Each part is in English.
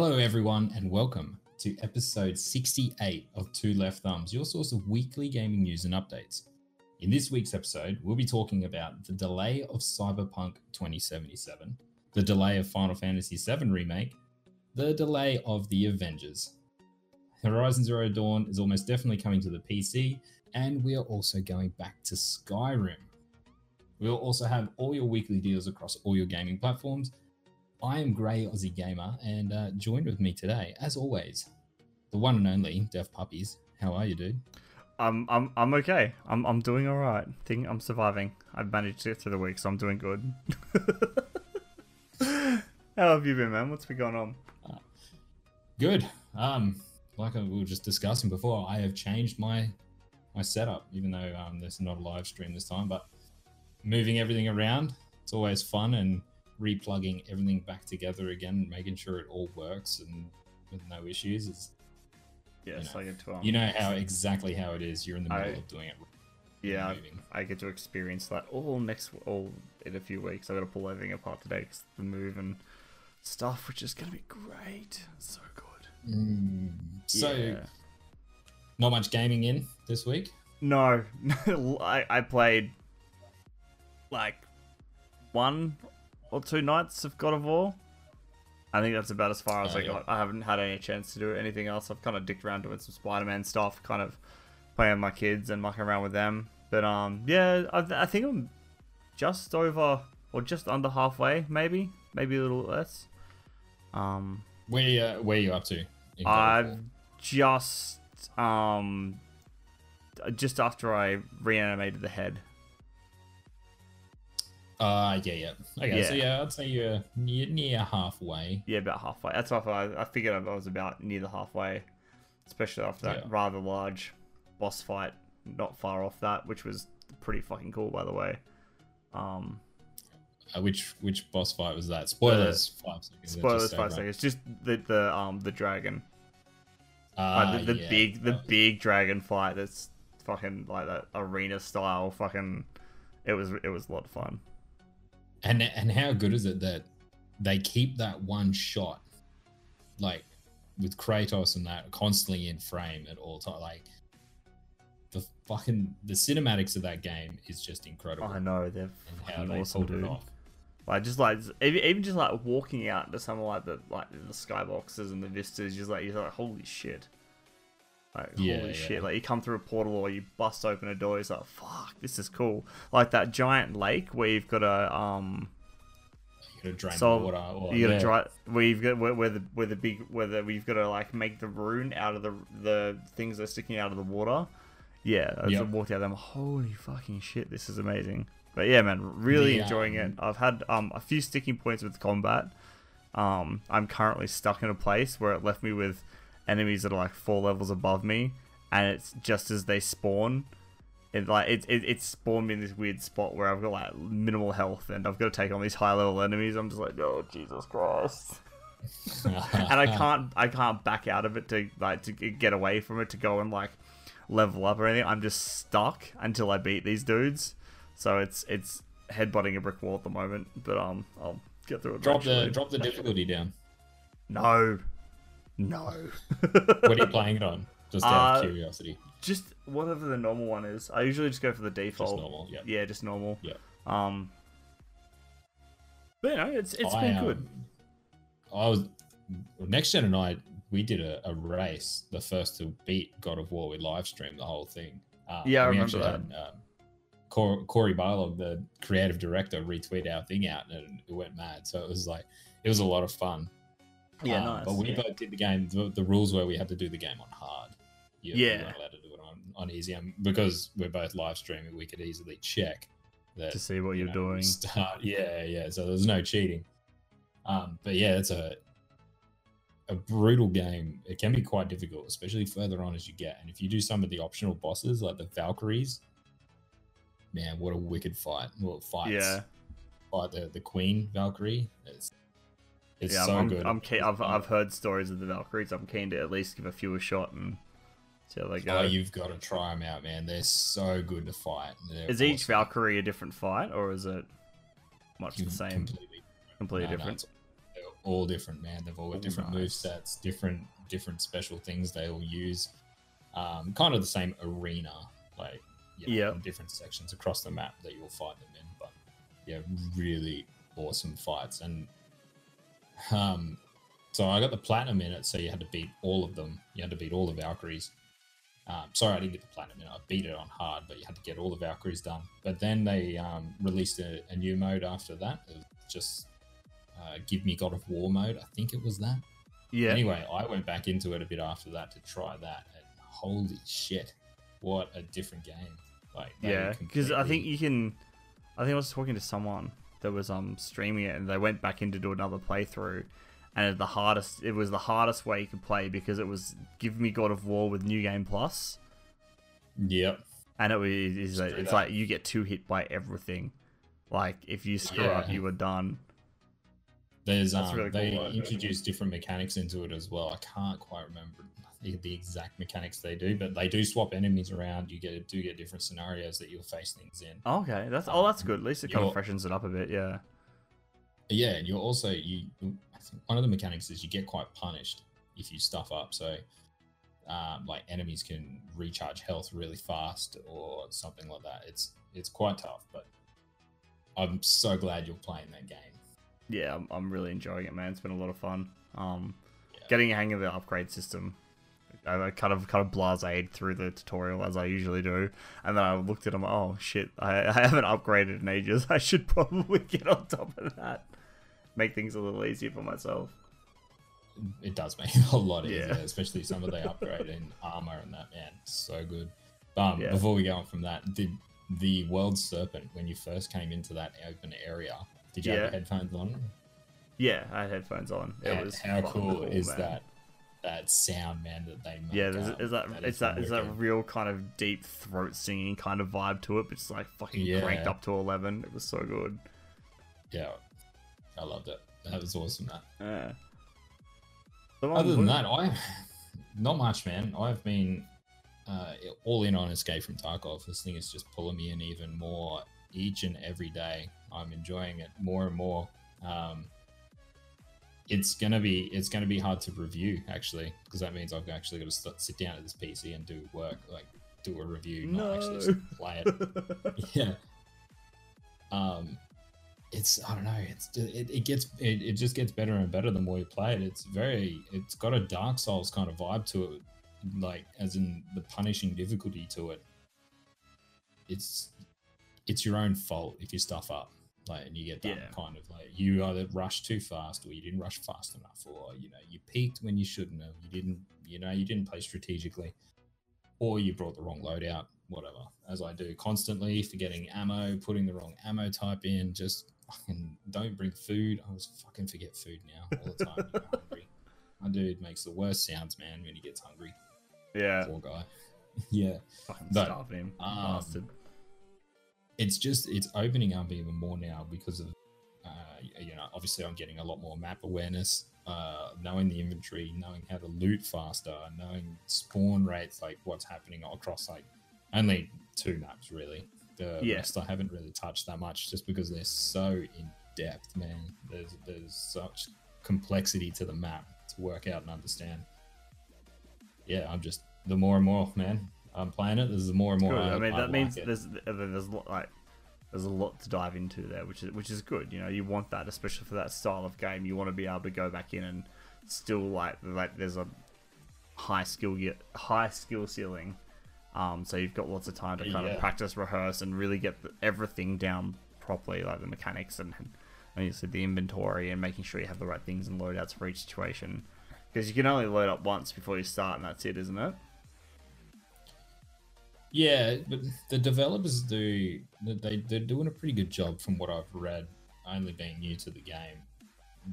Hello, everyone, and welcome to episode 68 of Two Left Thumbs, your source of weekly gaming news and updates. In this week's episode, we'll be talking about the delay of Cyberpunk 2077, the delay of Final Fantasy VII Remake, the delay of The Avengers. Horizon Zero Dawn is almost definitely coming to the PC, and we are also going back to Skyrim. We'll also have all your weekly deals across all your gaming platforms. I am Grey Aussie Gamer, and uh, joined with me today, as always, the one and only Deaf Puppies. How are you, dude? I'm I'm I'm okay. I'm I'm doing all right. Think I'm surviving. I've managed to get through the week, so I'm doing good. How have you been, man? What's been going on? Good. Um, like we were just discussing before, I have changed my my setup, even though um, there's not a live stream this time. But moving everything around, it's always fun, and replugging everything back together again, making sure it all works and with no issues is Yes, know, I get to. Um, you know how exactly how it is. You're in the middle I- of doing it. yeah, moving. I get to experience that all next all in a few weeks. I got to pull everything apart today, 'cause the move and stuff, which is gonna be great. So good. Mm. So Yeah. not much gaming in this week. No, I, I played like one or two nights of God of War. I think that's about as far as Oh, I yeah. got. I haven't had any chance to do anything else. I've kind of dicked around doing some Spider-Man stuff, kind of playing with my kids and mucking around with them. But um, yeah, I, I think I'm just over or just under halfway, maybe, maybe a little less. Um, Where uh, where are you up to? in God of I've just um just after I reanimated the head. Uh, yeah, yeah. Okay, so Yeah. yeah, I'd say you're near, near halfway. Yeah, about halfway. That's what I, I figured I was about near the halfway, especially after that Yeah. rather large boss fight, not far off that, which was pretty fucking cool, by the way. Um, Uh, which which boss fight was that? Spoilers. five seconds. Spoilers, five right. seconds. Just the the um the dragon, like the, the yeah, big the big dragon fight. That's fucking like that arena style. Fucking, it was it was a lot of fun. And and how good is it that they keep that one shot, like with Kratos and that constantly in frame at all time. Like the fucking the cinematics of that game is just incredible. I know they're and how they awesome, pulled it off. Like just like even even just like walking out into some of like the like the skyboxes and the vistas, just like you're like holy shit, like Yeah, holy yeah. shit. Like you come through a portal or you bust open a door, it's like fuck, this is cool. Like that giant lake where you've got a um, You gotta drain So, the water. Or, you gotta yeah. dry you've got where, where the where the big where the, you've got to like make the rune out of the the things that are sticking out of the water. Yeah, as I Yep. walked out, them holy fucking shit, this is amazing. But yeah, man, really The, enjoying it. um, I've had um a few sticking points with combat. Um, I'm currently stuck in a place where it left me with enemies that are like four levels above me, and it's just as they spawn. It like it, it it spawned me in this weird spot where I've got like minimal health and I've got to take on these high level enemies. I'm just like, oh Jesus Christ! and I can't I can't back out of it to like to get away from it to go and like level up or anything. I'm just stuck until I beat these dudes. So it's it's headbutting a brick wall at the moment, but um I'll get through it. drop the drop the difficulty down. No, no. What are you playing it on? Just out of Uh, curiosity. just whatever the normal one is. I usually just go for the default. Just normal. Yeah. Yeah, just normal. Yeah. Um. But you know, it's it's I, been good. um, I was next gen and I we did a, a race, the first to beat God of War. We live streamed the whole thing. Um, Yeah, I remember actually Had, um, Cor- Cory Barlog, the creative director, retweet our thing out, and it went mad. So it was like it was a lot of fun. Yeah, Um, nice. But we yeah. both did the game. The, the rules were we had to do the game on hard. Yeah, You, we Yeah. weren't allowed to do it on, on easy. And because we're both live streaming, we could easily check that to see what you you're know, doing. Start, yeah, yeah. So there's no cheating. Um, but yeah, it's a a brutal game. It can be quite difficult, especially further on as you get. And if you do some of the optional bosses, like the Valkyries, man, what a wicked fight! Well, fights. Yeah. Fight the the Queen Valkyrie. It's it's yeah, so I'm, good. I'm keen. I've, I've heard stories of the Valkyries. I'm keen to at least give a few a shot and see how they go. Oh, you've got to try them out, man. They're so good to fight. They're is each. Valkyrie a different fight, or is it much the same? Completely, Completely No, no, different. it's- they're all different, man. They've all got Oh, different move nice. sets, different different special things they all use. Um, kind of the same arena, like you know, Yeah. different sections across the map that you'll fight them in. But yeah, really awesome fights. And um, so I got the platinum in it, so you had to beat all of them. You had to beat all the Valkyries. Um, sorry, I didn't get the platinum in it. I beat it on hard, but you had to get all the Valkyries done. But then they um, released a, a new mode after that. It was just uh, give me God of War mode. I think it was that. Yeah. Anyway, I went back into it a bit after that to try that, and holy shit, what a different game! Like, Yeah, because I think you can. I think I was talking to someone that was um streaming it, and they went back in to do another playthrough, and the hardest. It was the hardest way you could play because it was give me God of War with New Game Plus, Yep. and it was is like, it's up. like you get two hit by everything. Like if you screw up, you were done. There's That's um, really cool, they though. introduced different mechanics into it as well. I can't quite remember the, exact mechanics they do, but they do swap enemies around. You get do get different scenarios that you'll face things in. Okay, that's oh that's good. At least it kind of freshens it up a bit. Yeah. Yeah, and you're also you. I think one of the mechanics is you get quite punished if you stuff up. So, um, like enemies can recharge health really fast or something like that. It's it's quite tough, but I'm so glad you're playing that game. yeah, I'm, I'm really enjoying it, man. It's been a lot of fun. Um, Yeah. getting a hang of the upgrade system. I I kind of kind of blasé through the tutorial as I usually do, and then I looked at them. Oh shit! I, I haven't upgraded in ages. I should probably get on top of that. Make things a little easier for myself. It does make it a lot easier, Yeah. especially some of the upgrade in armor and that man. So good. Um, Yeah. before we go on from that, did the world serpent when you first came into that open area? Did you have Yeah. your headphones on? Yeah, I had headphones on. It And was how fucking cool, is man. that that sound man that they make Yeah, there's, um, is that that it's that is that real kind of deep throat singing kind of vibe to it, but it's like fucking Yeah. cranked up to eleven. It was so good. yeah i loved it that was awesome that Yeah. So, other than that i not much man i've been uh, all in on escape from tarkov this thing is just pulling me in even more each and every day i'm enjoying it more and more um, it's gonna be it's gonna be hard to review actually because that means i've actually got to st- sit down at this pc and do work like do a review not actually just play it. Yeah. Um it's i don't know it's it, it gets it, it just gets better and better the more you play it. It's very it's got a dark souls kind of vibe to it like as in the punishing difficulty to it. It's it's your own fault if you stuff up like and you get that Yeah. kind of like you either rush too fast or you didn't rush fast enough or you know you peaked when you shouldn't have you didn't you know you didn't play strategically or you brought the wrong loadout whatever. As i do constantly forgetting ammo putting the wrong ammo type in just fucking don't bring food. I was fucking forget food now all the time hungry. My dude makes the worst sounds man when he gets hungry. Yeah, poor guy. Yeah. Fucking but, starving him, um, bastard. It's just it's opening up even more now because of uh, you know obviously i'm getting a lot more map awareness uh, knowing the inventory knowing how to loot faster knowing spawn rates like what's happening across like only two maps really. The Yeah. rest i haven't really touched that much just because they're so in depth man. There's there's such complexity to the map to work out and understand. Yeah i'm just the more and more man i'm playing it there's more and more Good. I, I, mean, I that like means it. there's there's a lot like there's a lot to dive into there, which is which is good. You know, you want that, especially for that style of game. You want to be able to go back in and still like like there's a high skill high skill ceiling. Um, so you've got lots of time to kind Yeah. of practice, rehearse, and really get the, everything down properly, like the mechanics and and you said the inventory and making sure you have the right things and loadouts for each situation. Because you can only load up once before you start, and that's it, isn't it? Yeah, but the developers do they they're doing a pretty good job from what I've read. Only being new to the game,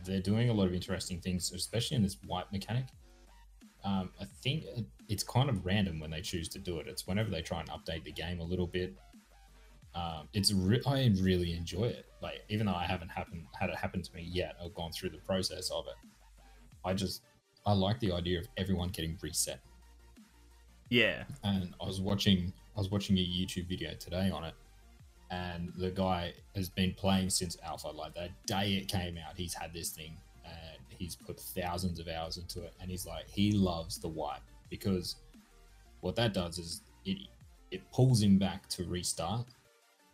they're doing a lot of interesting things, especially in this wipe mechanic. Um, I think it's kind of random when they choose to do it. It's whenever they try and update the game a little bit. Um, it's re- I really enjoy it. Like even though I haven't happened had it happen to me yet, I've gone through the process of it. I just I like the idea of everyone getting reset Yeah. and I was watching I was watching a YouTube video today on it, and the guy has been playing since alpha. Like the day it came out, he's had this thing, and he's put thousands of hours into it, and he's like he loves the wipe because what that does is it it pulls him back to restart,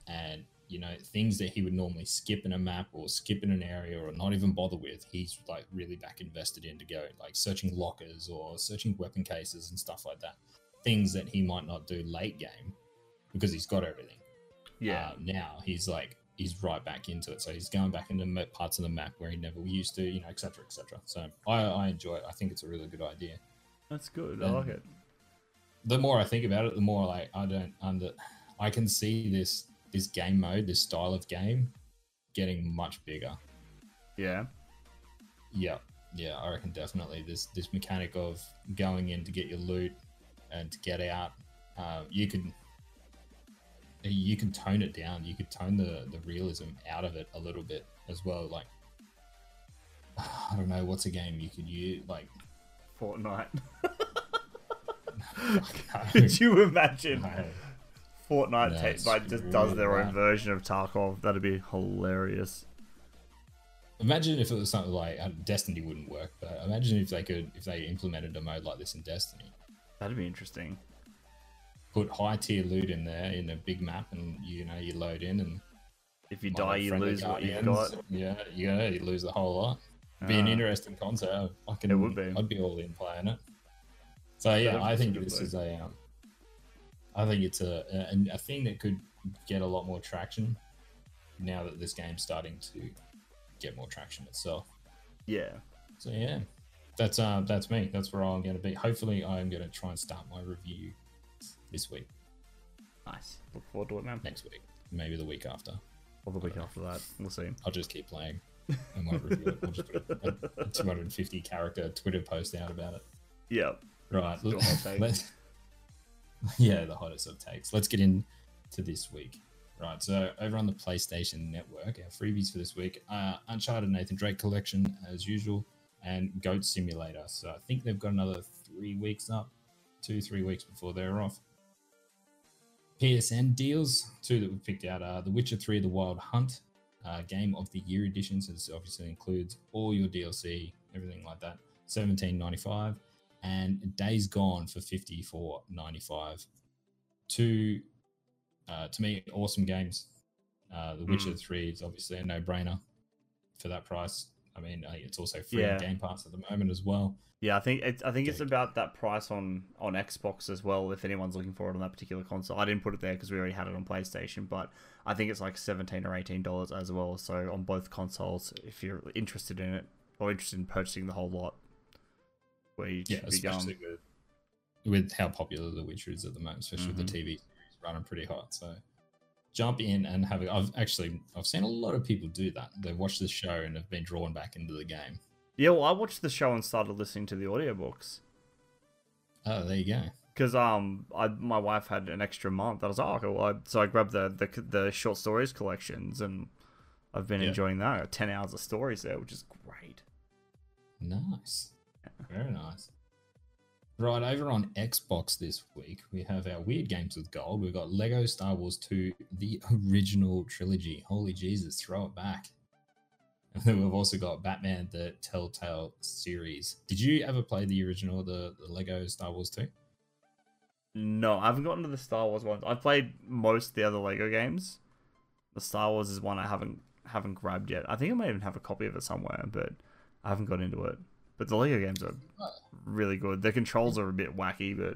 and you know things that he would normally skip in a map or skip in an area or not even bother with, he's like really back invested in to go like searching lockers or searching weapon cases and stuff like that. Things that he might not do late game because he's got everything. Yeah. Uh, now he's like he's right back into it. So he's going back into parts of the map where he never used to, you know, etc. etc. So I, I enjoy it. I think it's a really good idea. That's good. I Um, like it. The more I think about it, the more like I don't under I can see this this game mode, this style of game getting much bigger. Yeah. Yeah. Yeah, I reckon definitely this this mechanic of going in to get your loot and get out. Uh, you can you can tone it down. You could tone the the realism out of it a little bit as well. Like I don't know what's a game you could use like. Fortnite. Could you imagine no. Fortnite No, ta- like just does their own version of Tarkov? That'd be hilarious. Imagine if it was something like uh, Destiny wouldn't work, but imagine if they could if they implemented a mode like this in Destiny. That'd be interesting. Put high tier loot in there in a big map, and you know you load in and If you die, you lose what you've got. Yeah, yeah, you lose the whole lot. Be an Ah. interesting concept. I fucking, It would be. I'd be all in playing it. So yeah, That'd I think this is a, um, I think it's a, a a thing that could get a lot more traction now that this game's starting to get more traction itself. Yeah. So yeah, that's uh that's me. That's where I'm going to be. Hopefully, I'm going to try and start my review this week, Nice. Look forward to it, man. next week, maybe the week after. Or the week after that. We'll see. I'll just keep playing. I won't review it. I'll just put a, a 250 character Twitter post out about it. Yeah. Right. Do a hot take. let's- yeah, the hottest of takes. Let's get into this week. Right. So over on the PlayStation Network, our freebies for this week are Uncharted Nathan Drake Collection as usual, and Goat Simulator. So I think they've got another three weeks up, two three weeks before they're off. PSN deals, two that we've picked out are The Witcher 3 The Wild Hunt, uh, Game of the Year edition. So this obviously includes all your DLC, everything like that. Seventeen ninety five, and Days Gone for fifty four ninety five. Two, uh, to me, awesome games. Uh, the Witcher Mm. Three is obviously a no brainer for that price. I mean, uh, it's also free Yeah. Game Pass at the moment as well. Yeah, I think it, I think it's about that price on on Xbox as well. If anyone's looking for it on that particular console, I didn't put it there because we already had it on PlayStation, but I think it's like seventeen or eighteen dollars as well. So on both consoles, if you're interested in it or interested in purchasing the whole lot, where you Yeah, especially with with how popular The Witcher is at the moment, especially with the Mhm. TV series running pretty hot. So jump in and have. I've actually I've seen a lot of people do that. They've watched the show and have been drawn back into the game. Yeah, well, I watched the show and started listening to the audiobooks. Oh, there you go. because um I my wife had an extra month. I was like, oh, okay, well, I, so I grabbed the, the the short stories collections and I've been Yeah. enjoying that. Ten hours of stories there, which is great. Nice. Very nice. Right, over on Xbox this week, we have our Weird Games with Gold. We've got Lego Star Wars 2, the original trilogy. Holy Jesus, throw it back. And then we've also got Batman, the Telltale series. Did you ever play the original, the, the Lego Star Wars 2? No, I haven't gotten to the Star Wars ones. I've played most of the other Lego games. The Star Wars is one I haven't haven't grabbed yet. I think I might even have a copy of it somewhere, but I haven't got into it. But the Lego games are really good. The controls are a bit wacky, but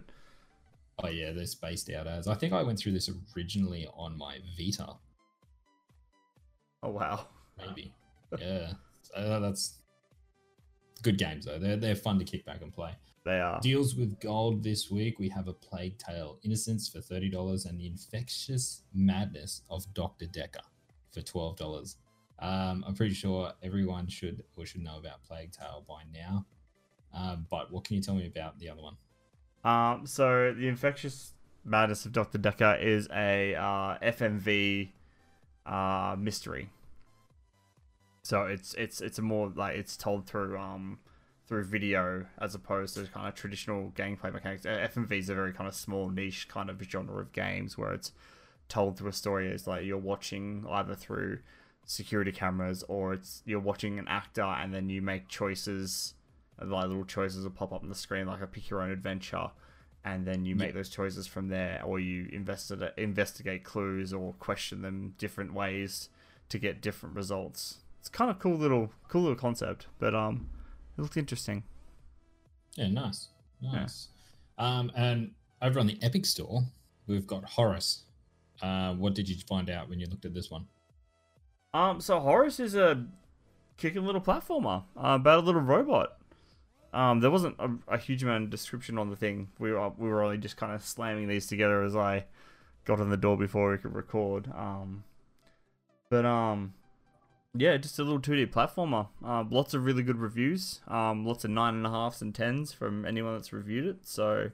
Oh, yeah, they're spaced out as. I think I went through this originally on my Vita, oh wow. maybe. yeah. So uh, that's good games, though. They're, they're fun to kick back and play. They are. Deals with gold this week. We have a Plague Tale Innocence for thirty dollars and the Infectious Madness of Doctor Dekker for twelve dollars. Um, I'm pretty sure everyone should or should know about Plague Tale by now. Um, but what can you tell me about the other one? Um, so the infectious madness of Doctor Dekker is a uh, FMV uh, mystery. So it's it's it's a more like it's told through um through video as opposed to kind of traditional gameplay mechanics. Uh, FMV is a very kind of small niche kind of genre of games where it's told through a story It's like you're watching either through security cameras, or it's you're watching an actor and then you make choices, like little choices will pop up on the screen, like a pick your own adventure, and then you make those choices from there, or you investigate investigate clues or question them different ways to get different results. It's kind of cool little cool little concept, but um, it looked interesting. Yeah, nice, nice. Yeah. Um, and over on the Epic Store, we've got Horace. Uh, what did you find out when you looked at this one? Um, so Horace is a kicking little platformer uh, about a little robot. Um, there wasn't a, a, huge amount of description on the thing. We were we were only just kind of slamming these together as I got in the door before we could record. Um, but um, yeah, just a little 2D platformer. Uh, lots of really good reviews. Um, lots of nine and a halfs and tens from anyone that's reviewed it. So,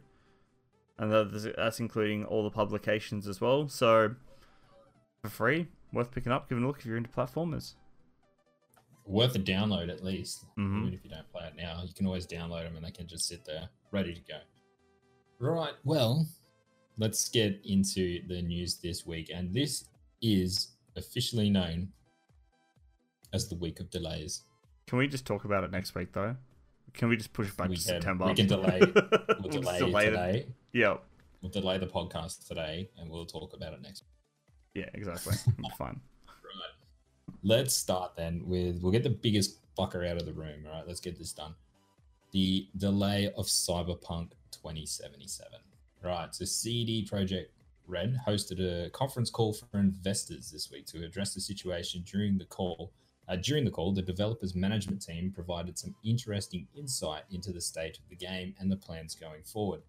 and that's including all the publications as well. So, for free, worth picking up. Give it a look if you're into platformers. Worth a download at least. Mm-hmm. Even if you don't play it now, you can always download them and they can just sit there ready to go. Right. Well, let's get into the news this week, and this is officially known as the week of delays. Can we just talk about it next week though? Can we just push back we to can, September? We can delay. We'll delay, delay today. It. Yeah. We'll delay the podcast today, and we'll talk about it next. Yeah, exactly. Fine. Right. Let's start then with we'll get the biggest fucker out of the room. All right, let's get this done. The delay of Cyberpunk 2077. Right, so CD Projekt Red hosted a conference call for investors this week to address the situation. During the call, uh, during the call, the developers management team provided some interesting insight into the state of the game and the plans going forward.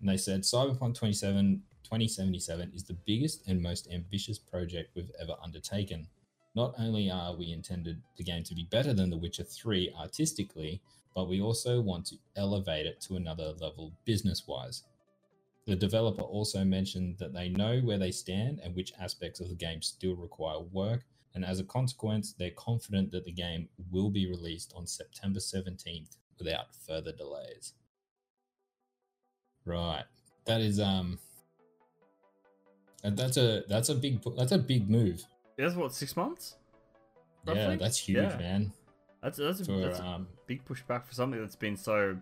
And they said Cyberpunk 27 2077 is the biggest and most ambitious project we've ever undertaken. Not only are we intended the game to be better than The Witcher 3 artistically, but we also want to elevate it to another level business wise. The developer also mentioned that they know where they stand and which aspects of the game still require work, and as a consequence, they're confident that the game will be released on September 17th without further delays. Right. That is um that's a that's a big that's a big move. That's what six months. Roughly? Yeah, that's huge, yeah. man. That's that's, a, for, that's a um, big pushback for something that's been so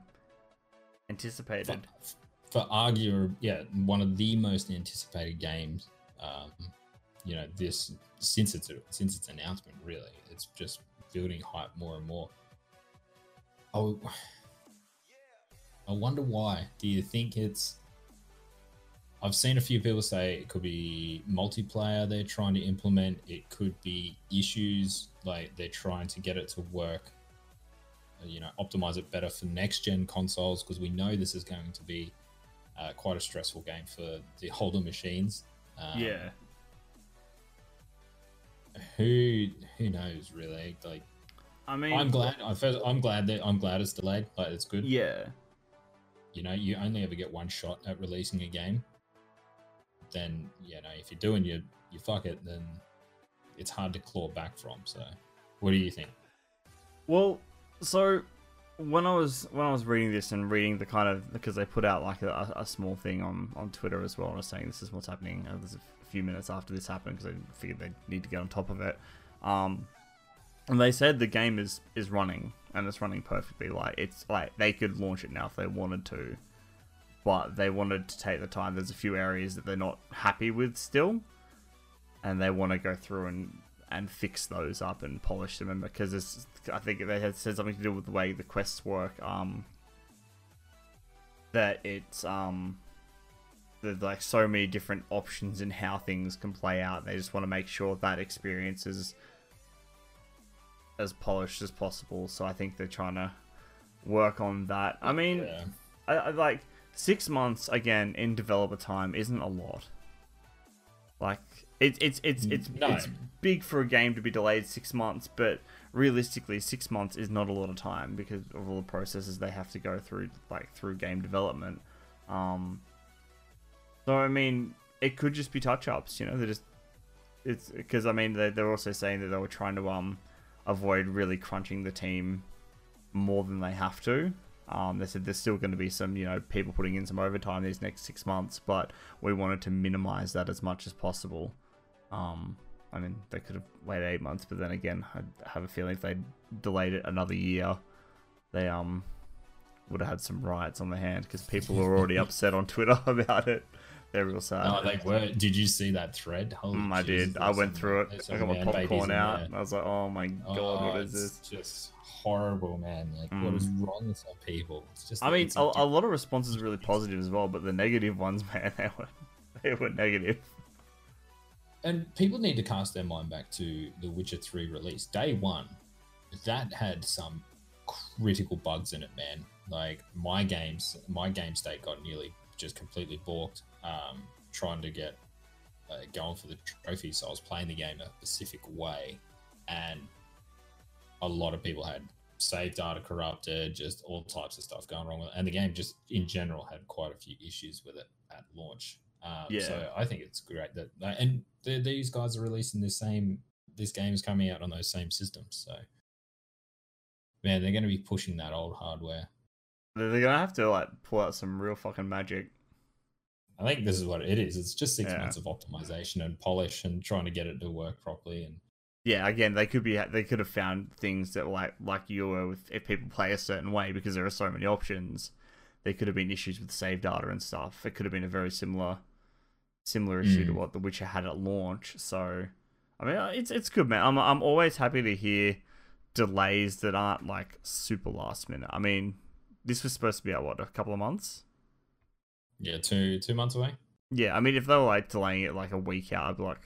anticipated. For, for argue, yeah, one of the most anticipated games. Um, you know, this since its since its announcement, really, it's just building hype more and more. Oh, I wonder why. Do you think it's I've seen a few people say it could be multiplayer they're trying to implement. It could be issues like they're trying to get it to work, you know, optimize it better for next gen consoles because we know this is going to be uh, quite a stressful game for the older machines. Um, yeah. Who who knows really? Like, I mean, I'm glad. I I'm glad that I'm glad it's delayed. Like, it's good. Yeah. You know, you only ever get one shot at releasing a game then you know if you're doing your you fuck it, then it's hard to claw back from. So, what do you think? Well, so when I was when I was reading this and reading the kind of because they put out like a, a small thing on on Twitter as well, and I was saying this is what's happening. Uh, there's a few minutes after this happened because I figured they need to get on top of it. Um, and they said the game is is running and it's running perfectly. Like it's like they could launch it now if they wanted to but they wanted to take the time. There's a few areas that they're not happy with still, and they want to go through and and fix those up and polish them. And because it's, I think they had said something to do with the way the quests work. Um, that it's um, there's like so many different options in how things can play out. They just want to make sure that experience is as polished as possible. So I think they're trying to work on that. I mean, yeah. I, I like six months again in developer time isn't a lot. Like it's it's it's it's no. it's big for a game to be delayed six months, but realistically, six months is not a lot of time because of all the processes they have to go through, like through game development. Um, so I mean, it could just be touch ups. You know, they just it's because I mean they they're also saying that they were trying to um avoid really crunching the team more than they have to. Um, they said there's still going to be some, you know, people putting in some overtime these next six months, but we wanted to minimize that as much as possible. Um, I mean, they could have waited eight months, but then again, I have a feeling if they delayed it another year, they um would have had some riots on their hand because people were already upset on Twitter about it. They're real sad. Oh, they were. Did you see that thread? Holy mm, I did. I went through it. I got my popcorn out. I was like, oh my god, oh, what is this? Just horrible, man. Like, mm. what is mm. wrong with some people? It's just. I mean, a, a, lot of responses are really positive as well, but the negative ones, man, they were they were negative. And people need to cast their mind back to the Witcher Three release day one. That had some critical bugs in it, man. Like my games, my game state got nearly just completely balked um, trying to get uh, going for the trophy. So I was playing the game a specific way, and a lot of people had save data corrupted, just all types of stuff going wrong with it. And the game just in general had quite a few issues with it at launch. Um, yeah. So I think it's great that, and these guys are releasing the same, this game is coming out on those same systems. So, man, they're going to be pushing that old hardware. They're going to have to like pull out some real fucking magic I think this is what it is. It's just six yeah. months of optimization and polish and trying to get it to work properly. And yeah, again, they could be they could have found things that like like you were with if people play a certain way because there are so many options. There could have been issues with save data and stuff. It could have been a very similar similar issue mm. to what The Witcher had at launch. So, I mean, uh, it's it's good, man. I'm I'm always happy to hear delays that aren't like super last minute. I mean, this was supposed to be out what a couple of months. Yeah, two two months away. Yeah, I mean, if they were like delaying it like a week out, I'd be like,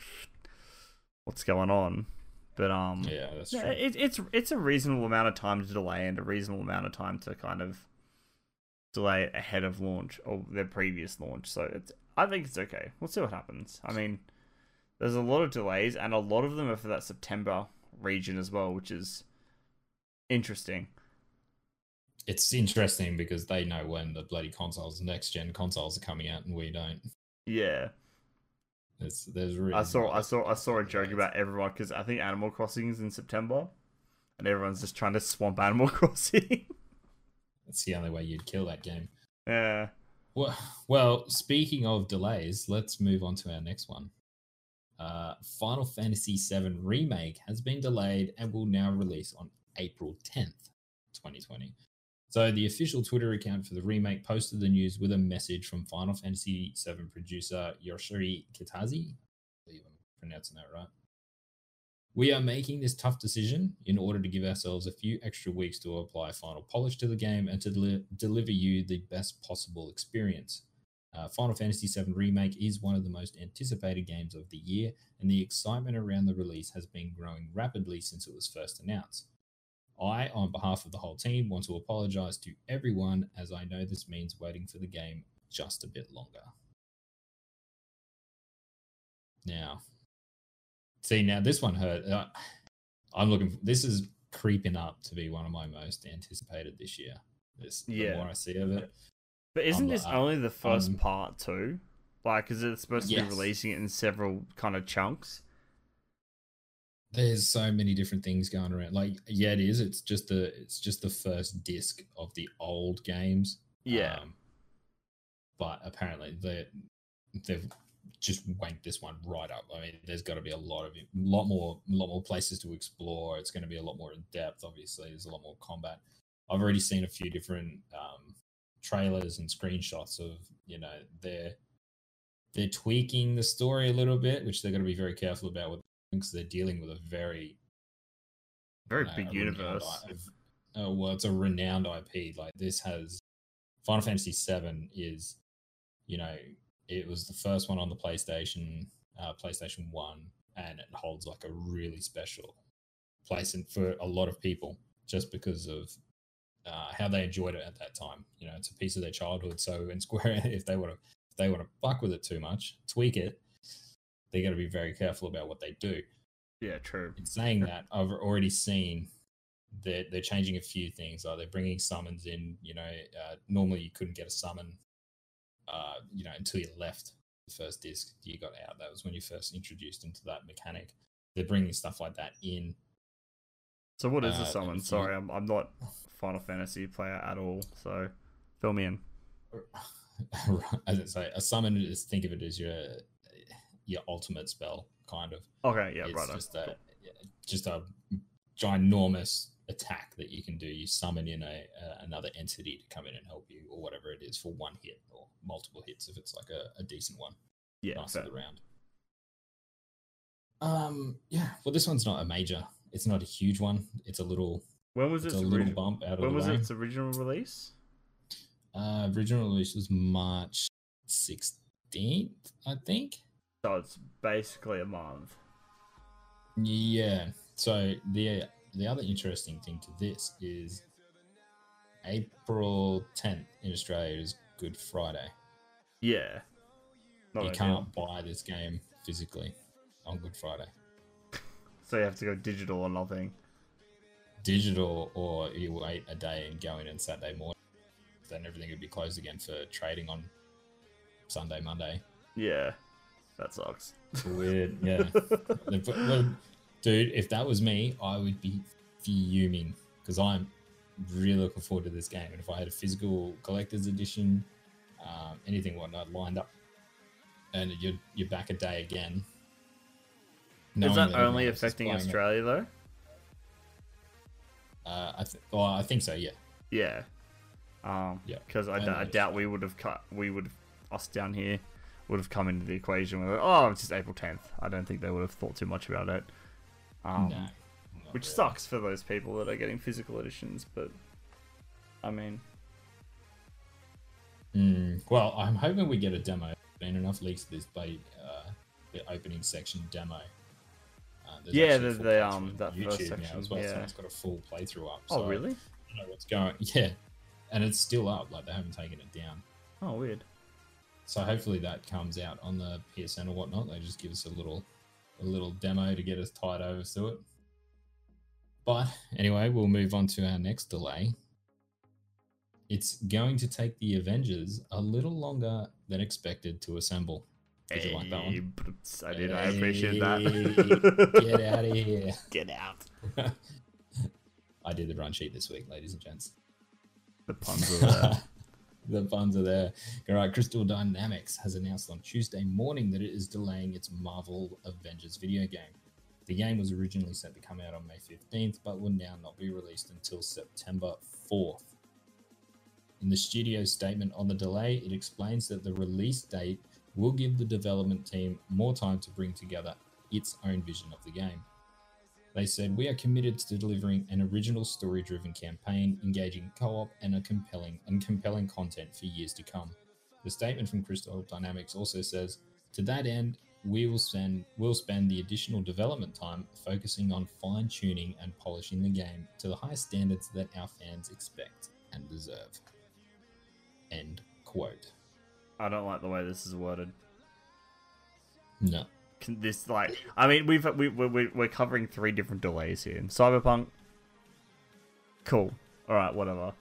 "What's going on?" But um, yeah, that's true. It, it's it's a reasonable amount of time to delay and a reasonable amount of time to kind of delay it ahead of launch or their previous launch. So it's I think it's okay. We'll see what happens. I mean, there's a lot of delays and a lot of them are for that September region as well, which is interesting it's interesting because they know when the bloody consoles, next gen consoles, are coming out, and we don't. Yeah. It's, there's really I saw I saw I saw a joke about everyone because I think Animal Crossing is in September, and everyone's just trying to swamp Animal Crossing. That's the only way you'd kill that game. Yeah. Well, well, speaking of delays, let's move on to our next one. Uh, Final Fantasy VII Remake has been delayed and will now release on April 10th, 2020. So the official Twitter account for the remake posted the news with a message from Final Fantasy VII producer Yoshiri Kitase. I believe I'm pronouncing that right. We are making this tough decision in order to give ourselves a few extra weeks to apply final polish to the game and to del- deliver you the best possible experience. Uh, final Fantasy VII Remake is one of the most anticipated games of the year, and the excitement around the release has been growing rapidly since it was first announced. I, on behalf of the whole team, want to apologize to everyone as I know this means waiting for the game just a bit longer. Now, see, now this one hurt. Uh, I'm looking, for, this is creeping up to be one of my most anticipated this year. This, yeah. The more I see of it. But isn't I'm, this uh, only the first um, part too? Like, is it supposed to yes. be releasing it in several kind of chunks? There's so many different things going around. Like, yeah, it is. It's just the it's just the first disc of the old games. Yeah. Um, but apparently they they've just wanked this one right up. I mean, there's got to be a lot of a lot more a lot more places to explore. It's going to be a lot more in depth. Obviously, there's a lot more combat. I've already seen a few different um, trailers and screenshots of you know they're they're tweaking the story a little bit, which they're going to be very careful about what because they're dealing with a very very uh, big universe. Oh well, it's a renowned IP. Like this has Final Fantasy VII is, you know, it was the first one on the PlayStation, uh, PlayStation One, and it holds like a really special place and for a lot of people just because of uh, how they enjoyed it at that time. You know, it's a piece of their childhood. So in Square, if they want to, if they want to fuck with it too much, tweak it, they got to be very careful about what they do. Yeah, true. In saying that, I've already seen that they're changing a few things. Are they bringing summons in? You know, uh, normally you couldn't get a summon, uh, you know, until you left the first disc. You got out. That was when you first introduced into that mechanic. They're bringing stuff like that in. So what is uh, a summon? Sorry, I'm I'm not Final Fantasy player at all. So fill me in. As I say, a summon is think of it as your your ultimate spell, kind of. Okay, yeah, it's right. just a just a ginormous attack that you can do. You summon in a uh, another entity to come in and help you, or whatever it is, for one hit or multiple hits if it's like a, a decent one. Yeah, fair. of the round. Um, yeah. Well, this one's not a major. It's not a huge one. It's a little. When was It's its a little bump out of When was way. its original release? Uh, original release was March sixteenth, I think. So it's basically a month. Yeah. So the the other interesting thing to this is April tenth in Australia is Good Friday. Yeah. Not you can't buy this game physically on Good Friday. So you have to go digital or nothing. Digital, or you wait a day and go in on Saturday morning. Then everything would be closed again for trading on Sunday, Monday. Yeah. That sucks. Weird, yeah. Dude, if that was me, I would be fuming because I'm really looking forward to this game. And if I had a physical collector's edition, um, anything whatnot lined up, and you're you're back a day again. Is knowing that only affecting playing it. Australia though? Uh, I th- well, I think so. Yeah. Yeah. Um, Yeah, Because I, d- I doubt we would have cut. We would have us down here would have come into the equation with oh it's just April tenth. I don't think they would have thought too much about it. Um, no. which really. sucks for those people that are getting physical editions, but I mean, Mm, well, I'm hoping we get a demo. Been enough leaks of this bloody uh, the opening section demo. Uh, Yeah, the- the, um, that YouTube first now section, as well, so yeah. it's got a full playthrough up. oh really? I don't know what's going. Yeah, and it's still up. Like they haven't taken it down. Oh weird. So hopefully that comes out on the PSN or whatnot. They just give us a little, a little demo to get us tied over to it. But anyway, we'll move on to our next delay. It's going to take the Avengers a little longer than expected to assemble. Did you like that one? I did. I appreciate that. Get out of here. Get out. I did the run sheet this week, ladies and gents. The puns are there. the puns are there. All right, Crystal Dynamics has announced on Tuesday morning that it is delaying its Marvel Avengers video game. The game was originally set to come out on May 15th, but will now not be released until September 4th. In the studio's statement on the delay, it explains that the release date will give the development team more time to bring together its own vision of the game. They said, We are committed to delivering an original story driven campaign, engaging co op and a compelling and compelling content for years to come. The statement from Crystal Dynamics also says, To that end, we will spend will spend the additional development time focusing on fine tuning and polishing the game to the high standards that our fans expect and deserve. End quote. I don't like the way this is worded. No. This like I mean we've we we we- we're covering three different delays here. Cyberpunk, cool. All right, whatever.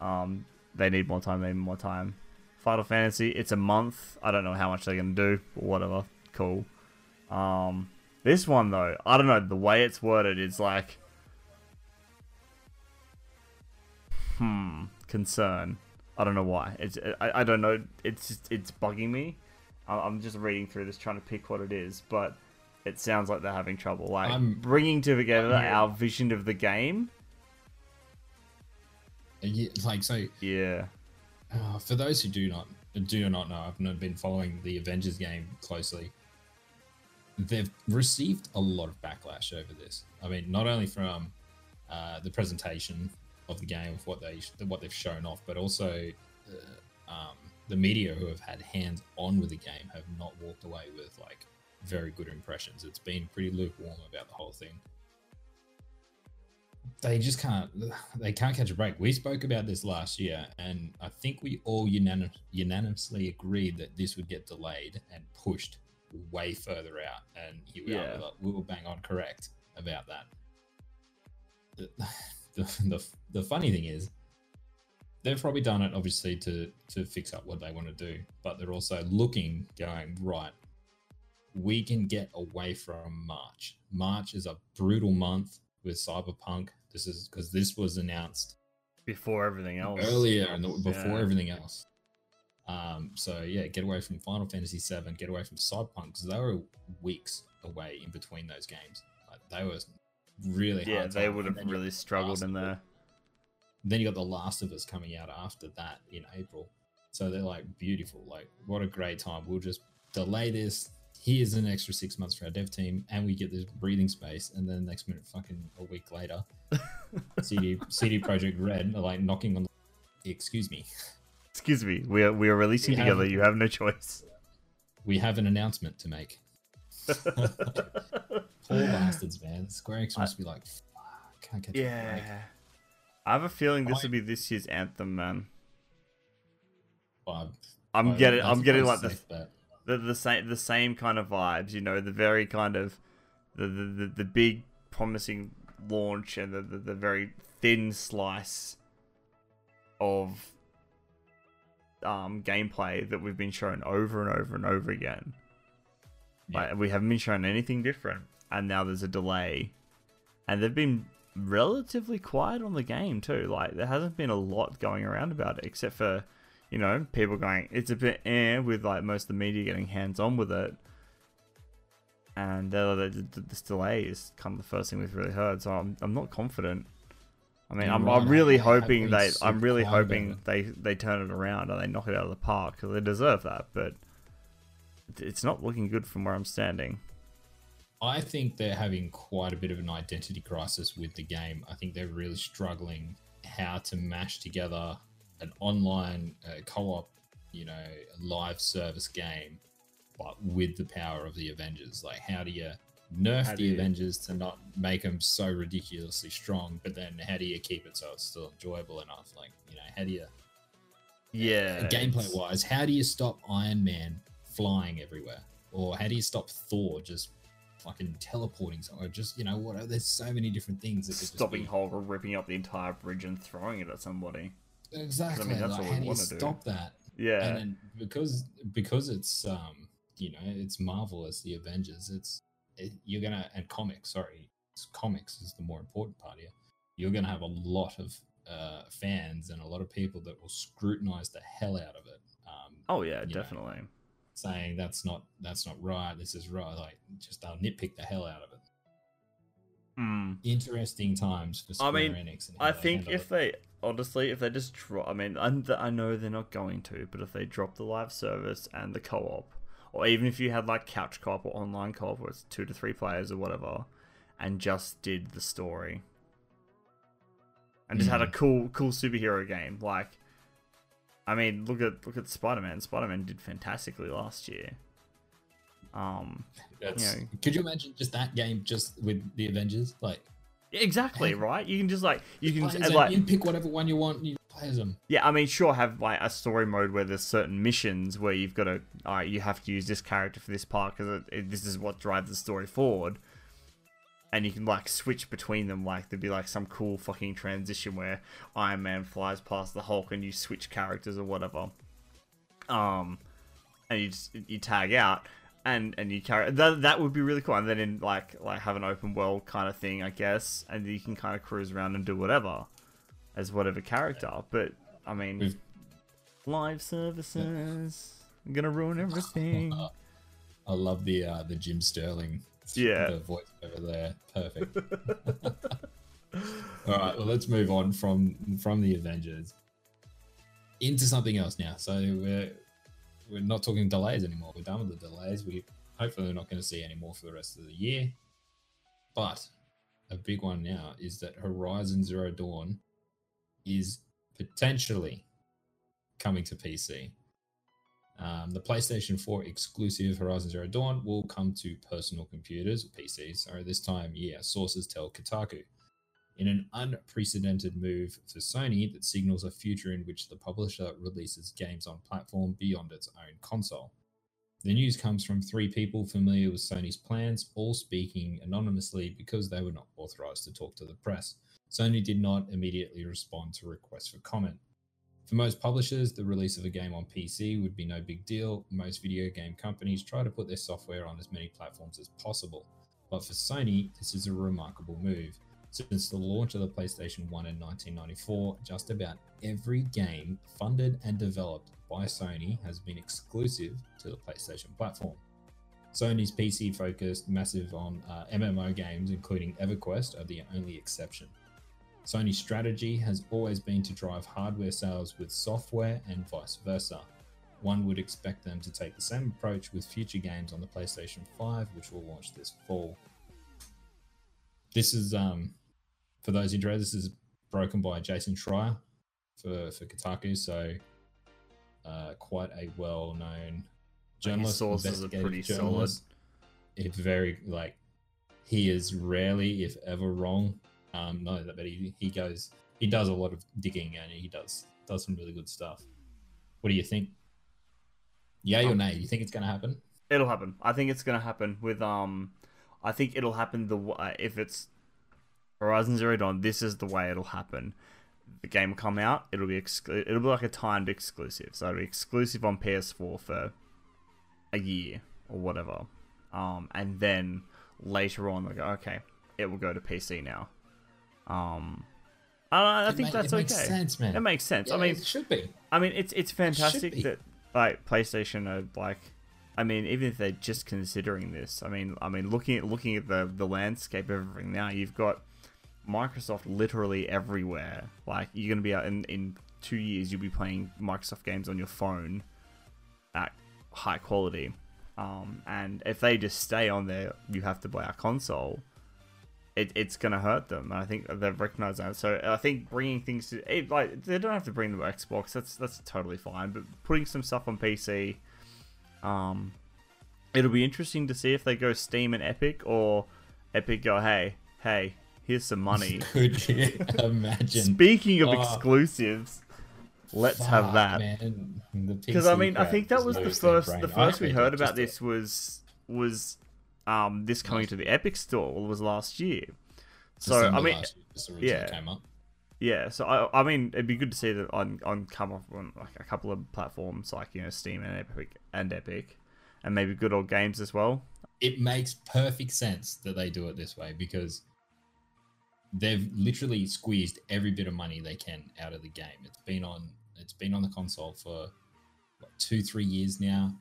Um, they need more time. They need more time. Final Fantasy, it's a month. I don't know how much they're gonna do, but whatever. Cool. Um, this one though, I don't know. The way it's worded is like, hmm, concern. I don't know why. It's I, I don't know. It's just, it's bugging me. I'm just reading through this trying to pick what it is, but it sounds like they're having trouble. Like I'm- bringing together I'm- our vision of the game. Yeah, Like so Yeah. Uh, for those who do not do not know, I've not been following the Avengers game closely. They've received a lot of backlash over this. I mean, not only from uh, the presentation of the game, of what they what they've shown off, but also uh, um, the media who have had hands on with the game have not walked away with like very good impressions. It's been pretty lukewarm about the whole thing they just can't they can't catch a break. We spoke about this last year, and I think we all unanim- unanimously agreed that this would get delayed and pushed way further out. And here we Yeah. are, we were bang on correct about that. The, the, the, the funny thing is, they've probably done it obviously to to fix up what they want to do, but they're also looking, going right. We can get away from March. March is a brutal month with Cyberpunk. This is because this was announced Before everything else. earlier and before Yeah. everything else. Um, so yeah, get away from Final Fantasy VII, get away from Cyberpunk because they were weeks away in between those games. Like, they were really Yeah, hard they time. would have really struggled in there. Then you got The Last of Us coming out after that in April. So they're like beautiful. Like, what a great time. We'll just delay this. Here's an extra six months for our dev team, and we get this breathing space. And then next minute, fucking a week later, CD CD Projekt Red are like knocking on. the Excuse me. Excuse me, we are we are releasing We have- together. You have no choice. We have an announcement to make. Poor bastards, man. Square Enix must be like, fuck, can't get. to yeah, I have a feeling this will be this year's anthem, man. But I'm I- getting I'm getting like the, the the same the same kind of vibes. You know, the very kind of the the, the, the big promising launch and the, the the very thin slice of um gameplay that we've been shown over and over and over again. Yeah. Like we haven't been shown anything different, and now there's a delay, and they've been relatively quiet on the game too. Like there hasn't been a lot going around about it, except for you know people going it's a bit eh with like most of the media getting hands on with it, and uh, this delay is kind of the first thing we've really heard. So I'm I'm not confident. I mean, I'm, I'm really I- I have hoping they. I'm really hoping they they turn it around and they knock it out of the park because they deserve that. But it's not looking good from where I'm standing. I think they're having quite a bit of an identity crisis with the game. I think they're really struggling how to mash together an online uh, co-op, you know, live service game, but with the power of the Avengers. Like, how do you nerf How the you- Avengers to not make them so ridiculously strong? But then, how do you keep it so it's still enjoyable enough? Like, you know, how do you Yeah. gameplay wise, how do you stop Iron Man flying everywhere? Or how do you stop Thor just fucking teleporting somewhere? Just, you know, what? There's so many different things that just stopping be- Hulk or ripping up the entire bridge and throwing it at somebody. Exactly. I mean, that's like, what we how do you do. stop that? Yeah. And then because because it's um you know it's Marvel as the Avengers, it's it, you're gonna and comics. Sorry, it's comics is the more important part here. You're gonna have a lot of uh, fans and a lot of people that will scrutinize the hell out of it. Um, oh yeah, you know, definitely. Saying that's not that's not right. This is right. Like just they'll nitpick the hell out of it. Hmm. Interesting times for I Square mean, Enix. I think if it. they honestly, if they just drop, I mean, I know they're not going to, but if they drop the live service and the co-op, or even if you had like couch co-op or online co-op, where it's two to three players or whatever, and just did the story, and just had a Mhm. cool, cool superhero game, like, I mean, look at look at Spider-Man. Spider-Man did fantastically last year. Um, That's, know. could you imagine just that game just with the Avengers? Like exactly right. You can just like you can and like you pick whatever one you want and you play as them. Yeah, I mean, sure, have like a story mode where there's certain missions where you've got to, all right, you have to use this character for this part because this is what drives the story forward. And you can like switch between them, like there'd be like some cool fucking transition where Iron Man flies past the Hulk and you switch characters or whatever. Um, and you just you tag out and and you carry that that would be really cool. And then in like like have an open world kind of thing, I guess, and you can kind of cruise around and do whatever as whatever character. But I mean, We've- live services. I'm gonna ruin everything. I love the uh, the Jim Sterling. Yeah. the voice over there, perfect. All right, well, let's move on from from the Avengers into something else now. So we're we're not talking delays anymore. We're done with the delays. We hopefully we're not going to see any more for the rest of the year. But a big one now is that Horizon Zero Dawn is potentially coming to PC. Um, the PlayStation 4 exclusive Horizon Zero Dawn will come to personal computers, PCs, sorry, this time, yeah, sources tell Kotaku. In an unprecedented move for Sony that signals a future in which the publisher releases games on platform beyond its own console. The news comes from three people familiar with Sony's plans, all speaking anonymously because they were not authorized to talk to the press. Sony did not immediately respond to requests for comment. For most publishers, the release of a game on PC would be no big deal. Most video game companies try to put their software on as many platforms as possible. But for Sony, this is a remarkable move. Since the launch of the PlayStation 1 in 1994, just about every game funded and developed by Sony has been exclusive to the PlayStation platform. Sony's PC focused massive on uh, MMO games, including EverQuest, are the only exception. Sony's strategy has always been to drive hardware sales with software and vice versa. One would expect them to take the same approach with future games on the PlayStation 5, which will launch this fall. This is, um, for those interested, this is broken by Jason Schreier for, for Kotaku, so uh, quite a well known journalist. sources are pretty solid. It's very, like, he is rarely, if ever, wrong. Um, no, but he, he goes, he does a lot of digging and he does does some really good stuff. What do you think? Yay or nay? You think it's going to happen? It'll happen. I think it's going to happen with um. I think it'll happen the way if it's Horizon Zero Dawn. This is the way it'll happen. The game will come out. It'll be exclu- It'll be like a timed exclusive. So it'll be exclusive on PS4 for a year or whatever. Um, and then later on, go, okay, it will go to PC now. Um, I, I think ma- that's it okay. makes sense, man. It makes sense. I mean, it should be. I mean, it's it's fantastic be. that like PlayStation are like, I mean, even if they're just considering this, I mean, I mean, looking at looking at the the landscape of everything now, you've got Microsoft literally everywhere. Like you're gonna be out in in two years, you'll be playing Microsoft games on your phone at high quality. Um, and if they just stay on there, you have to buy a console. It, it's gonna hurt them. And I think they've recognized that. So I think bringing things to it, like they don't have to bring them to Xbox. That's that's totally fine. But putting some stuff on PC, um, it'll be interesting to see if they go Steam and Epic or Epic go, hey, hey, here's some money. Could you imagine? Speaking of Oh. exclusives, let's have that. Because I mean, I think that was the first. The first we heard about this was was um this coming to the Epic Store was last year. So I mean, yeah. came up. yeah. So I, I mean, it'd be good to see that on on come off on like a couple of platforms like you know Steam and Epic and Epic, and maybe good old games as well. It makes perfect sense that they do it this way because they've literally squeezed every bit of money they can out of the game. It's been on it's been on the console for what, two, three years now.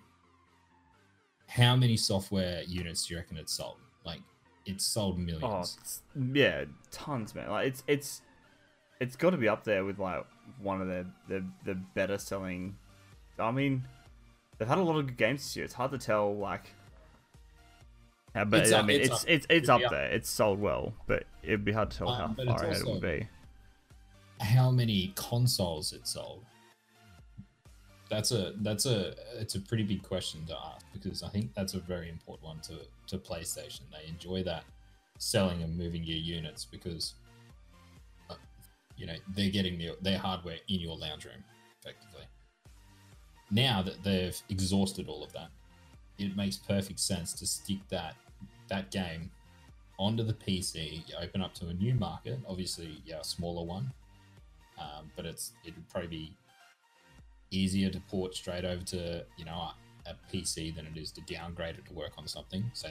How many software units do you reckon it's sold? Like it's sold Oh, millions. it's- yeah, tons, man. Like it's it's it's got to be up there with like one of the the the better selling. I mean, they've had a lot of good games this year. It's hard to tell like. How, but It's I up- mean, it's it's up. it's it's up up. there. It's sold well, but it'd be hard to tell Um, how far ahead it would be. how many consoles it sold that's a that's a it's a pretty big question to ask because i think that's a very important one to to playstation. They enjoy that selling and moving your units because uh, you know they're getting their, their hardware in your lounge room effectively. Now that they've exhausted all of that it makes perfect sense to stick that that game onto the pc you open up to a new market. Obviously yeah a smaller one um, but it's it would probably be easier to port straight over to you know a, a PC than it is to downgrade it to work on something. So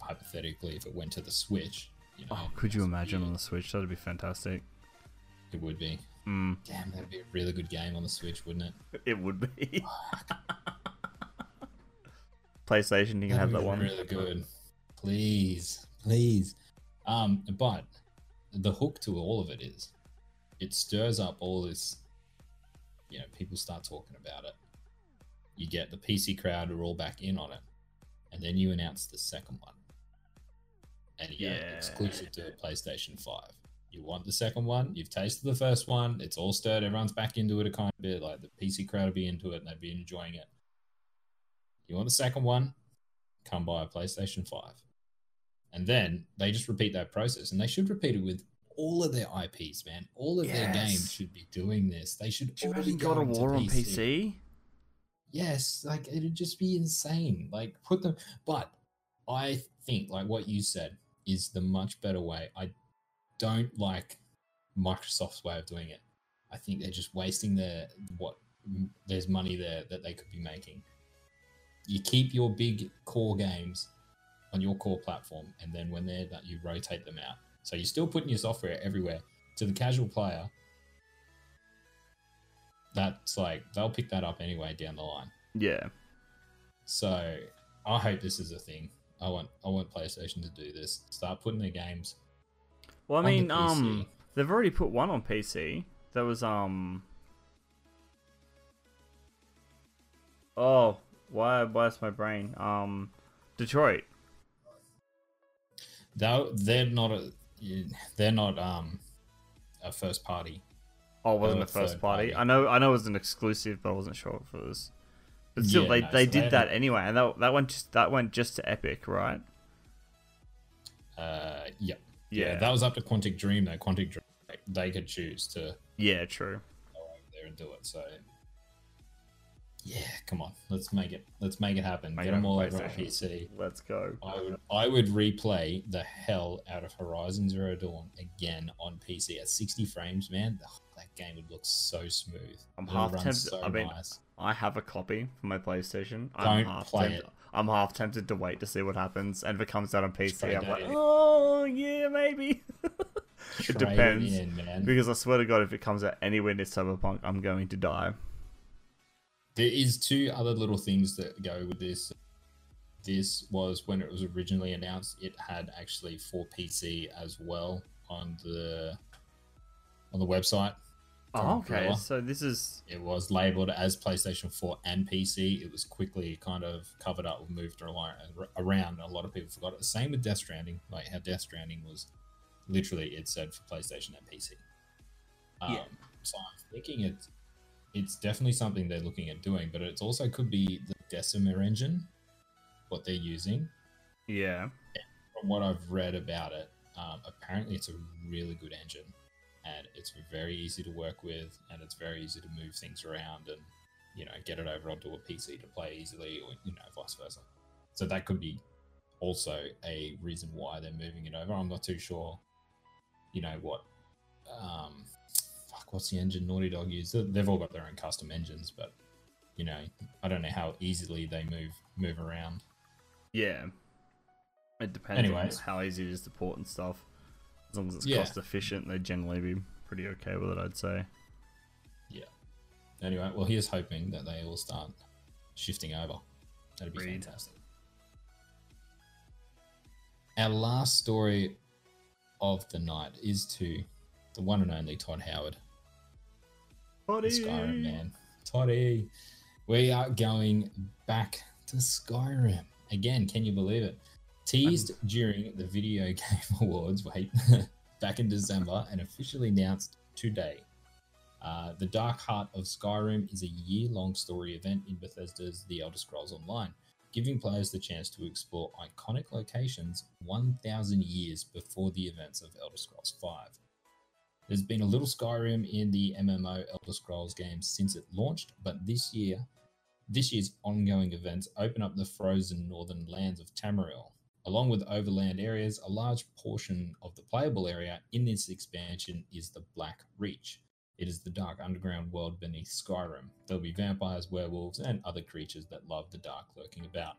hypothetically, if it went to the Switch, you know, Oh, could you imagine on the Switch? That'd be fantastic. it would be. Mm, Damn, that'd be a really good game on the Switch, wouldn't it? it would be. PlayStation, you can have That'd that one. Really good. Please, please. Um, but the hook to all of it is, it stirs up all this. You know, people start talking about it. You get the PC crowd are all back in on it, and then you announce the second one, and you go Yeah. exclusive to PlayStation Five. You want the second one? You've tasted the first one. It's all stirred. Everyone's back into it a kind of bit. Like the PC crowd will be into it and they'd be enjoying it. You want the second one? Come buy a PlayStation 5. And then they just repeat that process. And they should repeat it with all of their IPs, man. All of their games should be doing this. They should Could you all imagine be God of War on PC? Yes, like it'd just be insane. Like put them, but I think like what you said is the much better way. I don't like Microsoft's way of doing it. I think they're just wasting their what there's money there that they could be making. You keep your big core games on your core platform, and then when they're that you rotate them out. So you're still putting your software everywhere. To the casual player, that's like they'll pick that up anyway down the line. Yeah. So I hope this is a thing. I want I want PlayStation to do this. Start putting their games. Well, I on the mean, um, they've already put one on PC. That was um. Oh, why? Why's my brain? Um, Detroit. They're, they're not a they're not um a first party. Oh, it wasn't a first party. party. I know, I know, it was an exclusive, but I wasn't sure if it was. But still, Yeah, they, no, they so did they that haven't- anyway, and that that went just that went just to Epic, right? Uh, yeah, Yeah, That was up to Quantic Dream though. Quantic Dream they could choose to yeah, true. go over there and do it. So yeah, come on, let's make it. Let's make it happen. Make Get it them all over on PC. Let's go. I would I would replay the hell out of Horizon Zero Dawn again on PC at 60 frames, man. That game would look so smooth. I'm It'll half tempted. So I mean, nice. I have a copy for my PlayStation. I'm Don't half play tempted, it. I'm half tempted to wait to see what happens, and if it comes out on PC, Trade I'm like, oh yeah, maybe. it depends. in, man. Because I swear to God, if it comes out anywhere near Cyberpunk, I'm going to die. There is two other little things that go with this. This was when it was originally announced. It had actually for PC as well on the on the website. Oh, okay. So this is It was labeled as PlayStation 4 and PC. It was quickly kind of covered up, moved around. around. A lot of people forgot it. The same with Death Stranding, like how Death Stranding was literally it said for PlayStation and PC. Um, Yeah. So I'm thinking it's it's definitely something they're looking at doing, but it also could be the Decima engine, what they're using. yeah. From what I've read about it, um, apparently it's a really good engine, and it's very easy to work with, and it's very easy to move things around, and you know get it over onto a PC to play easily, or you know vice versa. So that could be also a reason why they're moving it over. I'm not too sure. You know what? Um, what's the engine Naughty Dog use? They- They've all got their own custom engines, but you know I don't know how easily they move move around. Yeah. It depends Anyways. on how easy it is to port and stuff. As long as it's Yeah. cost efficient, they generally be pretty okay with it, I'd say. Yeah. Anyway, well, here's hoping that they all start shifting over. That'd be fantastic. Our last story of the night is to the one and only Todd Howard, the Skyrim man. Toddy, we are going back to Skyrim again. Can you believe it? Teased during the Video Game Awards, wait, back in December, and officially announced today. Uh, the Dark Heart of Skyrim is a year long story event in Bethesda's The Elder Scrolls Online, giving players the chance to explore iconic locations 1,000 years before the events of Elder Scrolls V. There's been a little Skyrim in the MMO Elder Scrolls games since it launched, but this year, this year's ongoing events open up the frozen northern lands of Tamriel. Along with overland areas, a large portion of the playable area in this expansion is the Black Reach. It is the dark underground world beneath Skyrim. There'll be vampires, werewolves, and other creatures that love the dark lurking about.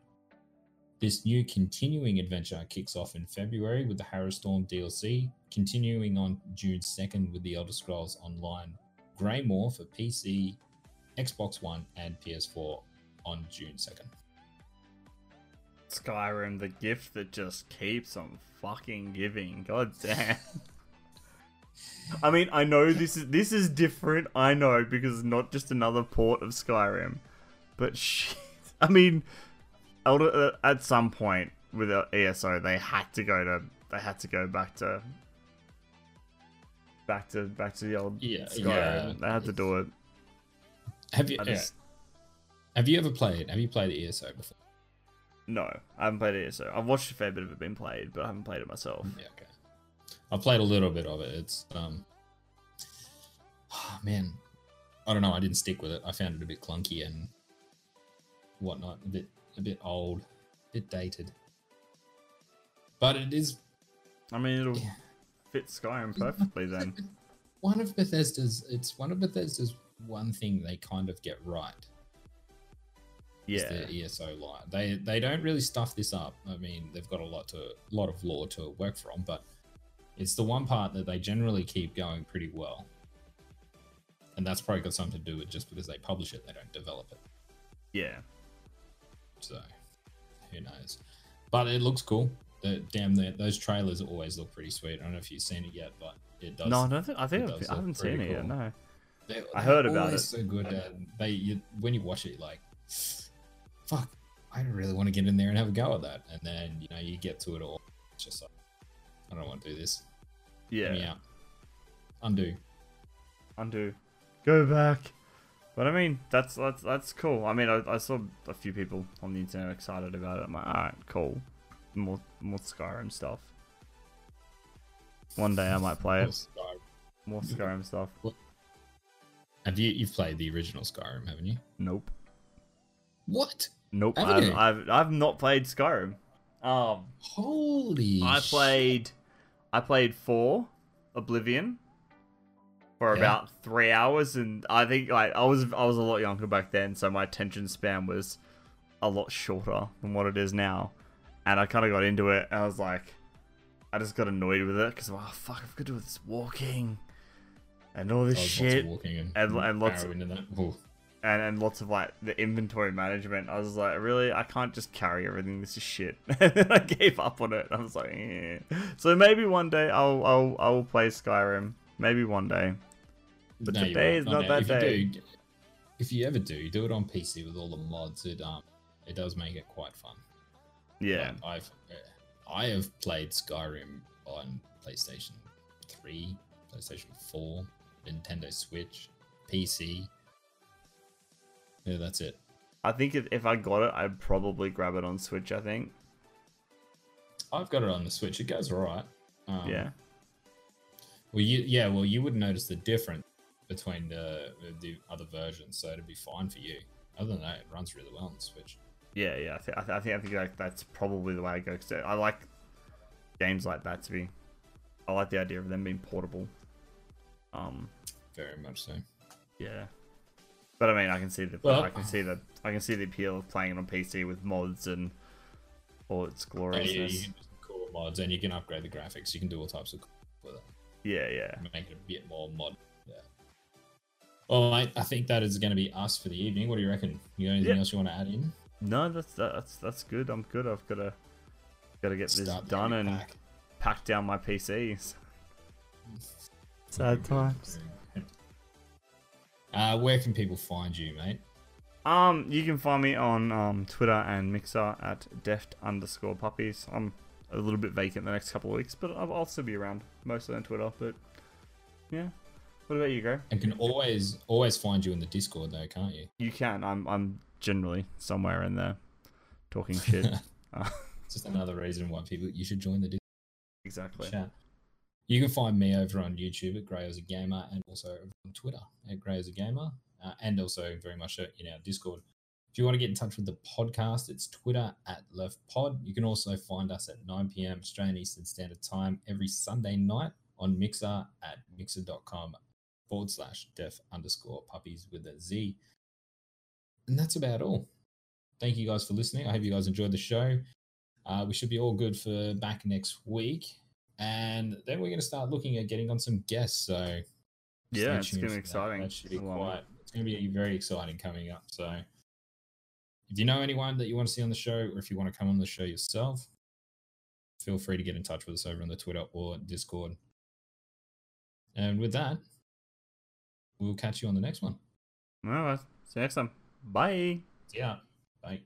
This new continuing adventure kicks off in February with the Harrowstorm DLC, continuing on June 2nd with the Elder Scrolls Online Greymoor for PC, Xbox One, and PS4 on June 2nd. Skyrim, the gift that just keeps on fucking giving. God damn. I mean, I know this is this is different. I know because it's not just another port of Skyrim, but shit. I mean, Elder, uh, at some point with ESO, they had to go to they had to go back to back to back to the old Yeah, yeah. They had to do it. Have you yeah. just, have you ever played? Have you played ESO before? No, I haven't played ESO. I've watched a fair bit of it being played, but I haven't played it myself. Yeah, okay. I played a little bit of it. It's um, man, I don't know. I didn't stick with it. I found it a bit clunky and whatnot. A bit, a bit old, a bit dated. But it is I mean, it'll Yeah. fit Skyrim perfectly then. one of Bethesda's. It's one of Bethesda's one thing they kind of get right. Yeah. the ESO line. They they don't really stuff this up. I mean, they've got a lot to a lot of lore to work from, but It's the one part that they generally keep going pretty well. And that's probably got something to do with just because they publish it, they don't develop it. Yeah. So who knows? But it looks cool. The, damn, the, those trailers always look pretty sweet. I don't know if you've seen it yet, but it does. no, I don't think I think I've, does I look haven't seen pretty it yet. No. They're, I heard about always it. So good. Uh, they you, when you watch it, you're like, fuck, I really want to get in there and have a go at that. And then you know you get to it all. It's just like, I don't want to do this. Get me Yeah. out. Undo. Undo. Go back. But I mean, that's that's that's cool. I mean, I, I saw a few people on the internet excited about it. I'm like, all right, cool. More more Skyrim stuff. One day I might play it. Skyrim. More Skyrim stuff. Have you you've played the original Skyrim, haven't you? Nope. What? Nope. I've? I've I've not played Skyrim. Um, Holy! I played I played four Oblivion for Yeah. about three hours, and I think like I was I was a lot younger back then, so my attention span was a lot shorter than what it is now. And I kind of got into it, and I was like, I just got annoyed with it because oh fuck, I've got to do this walking and all this Oh, of shit, walking and, and- and lots- that. And and lots of like the inventory management. I was like, really, I can't just carry everything. This is shit. and then I gave up on it. I was like, eh. so maybe one day I'll I'll I'll play Skyrim. Maybe one day. But No, today is not that if day. You do, if you ever do, do it on PC with all the mods. It um, it does make it quite fun. Yeah, Um, I've uh, I have played Skyrim on PlayStation Three, PlayStation Four, Nintendo Switch, PC. Yeah, that's it. I think if, if I got it, I'd probably grab it on Switch. I think. I've got it on the Switch. It goes alright. Um, yeah. Well, you yeah. Well, you wouldn't notice the difference between the the other versions, so it'd be fine for you. Other than that, it runs really well on the Switch. Yeah, yeah. I, th- I, th- I think I think like that's probably the way I go. Cause I like games like that to be. I like the idea of them being portable. Um. Very much so. Yeah. But I mean, I can see the Well- I can see the I can see the appeal of playing it on PC with mods and all its Yeah, you, you can do some cool mods, and you can upgrade the graphics. You can do all types of cool with it. Yeah, yeah. make it a bit more mod. Yeah. Well, mate, I think that is going to be us for the evening. What do you reckon? You got anything Yeah. else you want to add in? No, that's that's that's good. I'm good. I've got to got to get this Start the done and pack. pack down my PCs. Very Sad times. Uh, where can people find you, mate? Um, you can find me on um Twitter and Mixer at deft underscore puppies. I'm a little bit vacant the next couple of weeks, but I'll, I'll still be around mostly on Twitter. But yeah, what about you, Gray? And can always always find you in the Discord though, can't you? You can. I'm I'm generally somewhere in there talking shit. Uh, It's just another reason why people you should join the Discord exactly. chat. You can find me over on YouTube at Grey as a Gamer and also on Twitter at Grey as a Gamer uh, and also very much uh, in our Discord. If you want to get in touch with the podcast, it's Twitter at Left Pod. You can also find us at 9 p.m. Australian Eastern Standard Time every Sunday night on Mixer at mixer.com forward slash def underscore puppies with a Z. And that's about all. Thank you guys for listening. I hope you guys enjoyed the show. Uh, we should be all good for back next week. And then we're going to start looking at getting on some guests. So Yeah, it's tuned gonna be that. exciting. That should be I love it. quite. It's going to be very exciting coming up. So if you know anyone that you want to see on the show, or if you want to come on the show yourself, feel free to get in touch with us over on the Twitter or Discord. And with that, we'll catch you on the next one. All right. See you next time. Bye. Yeah. Bye.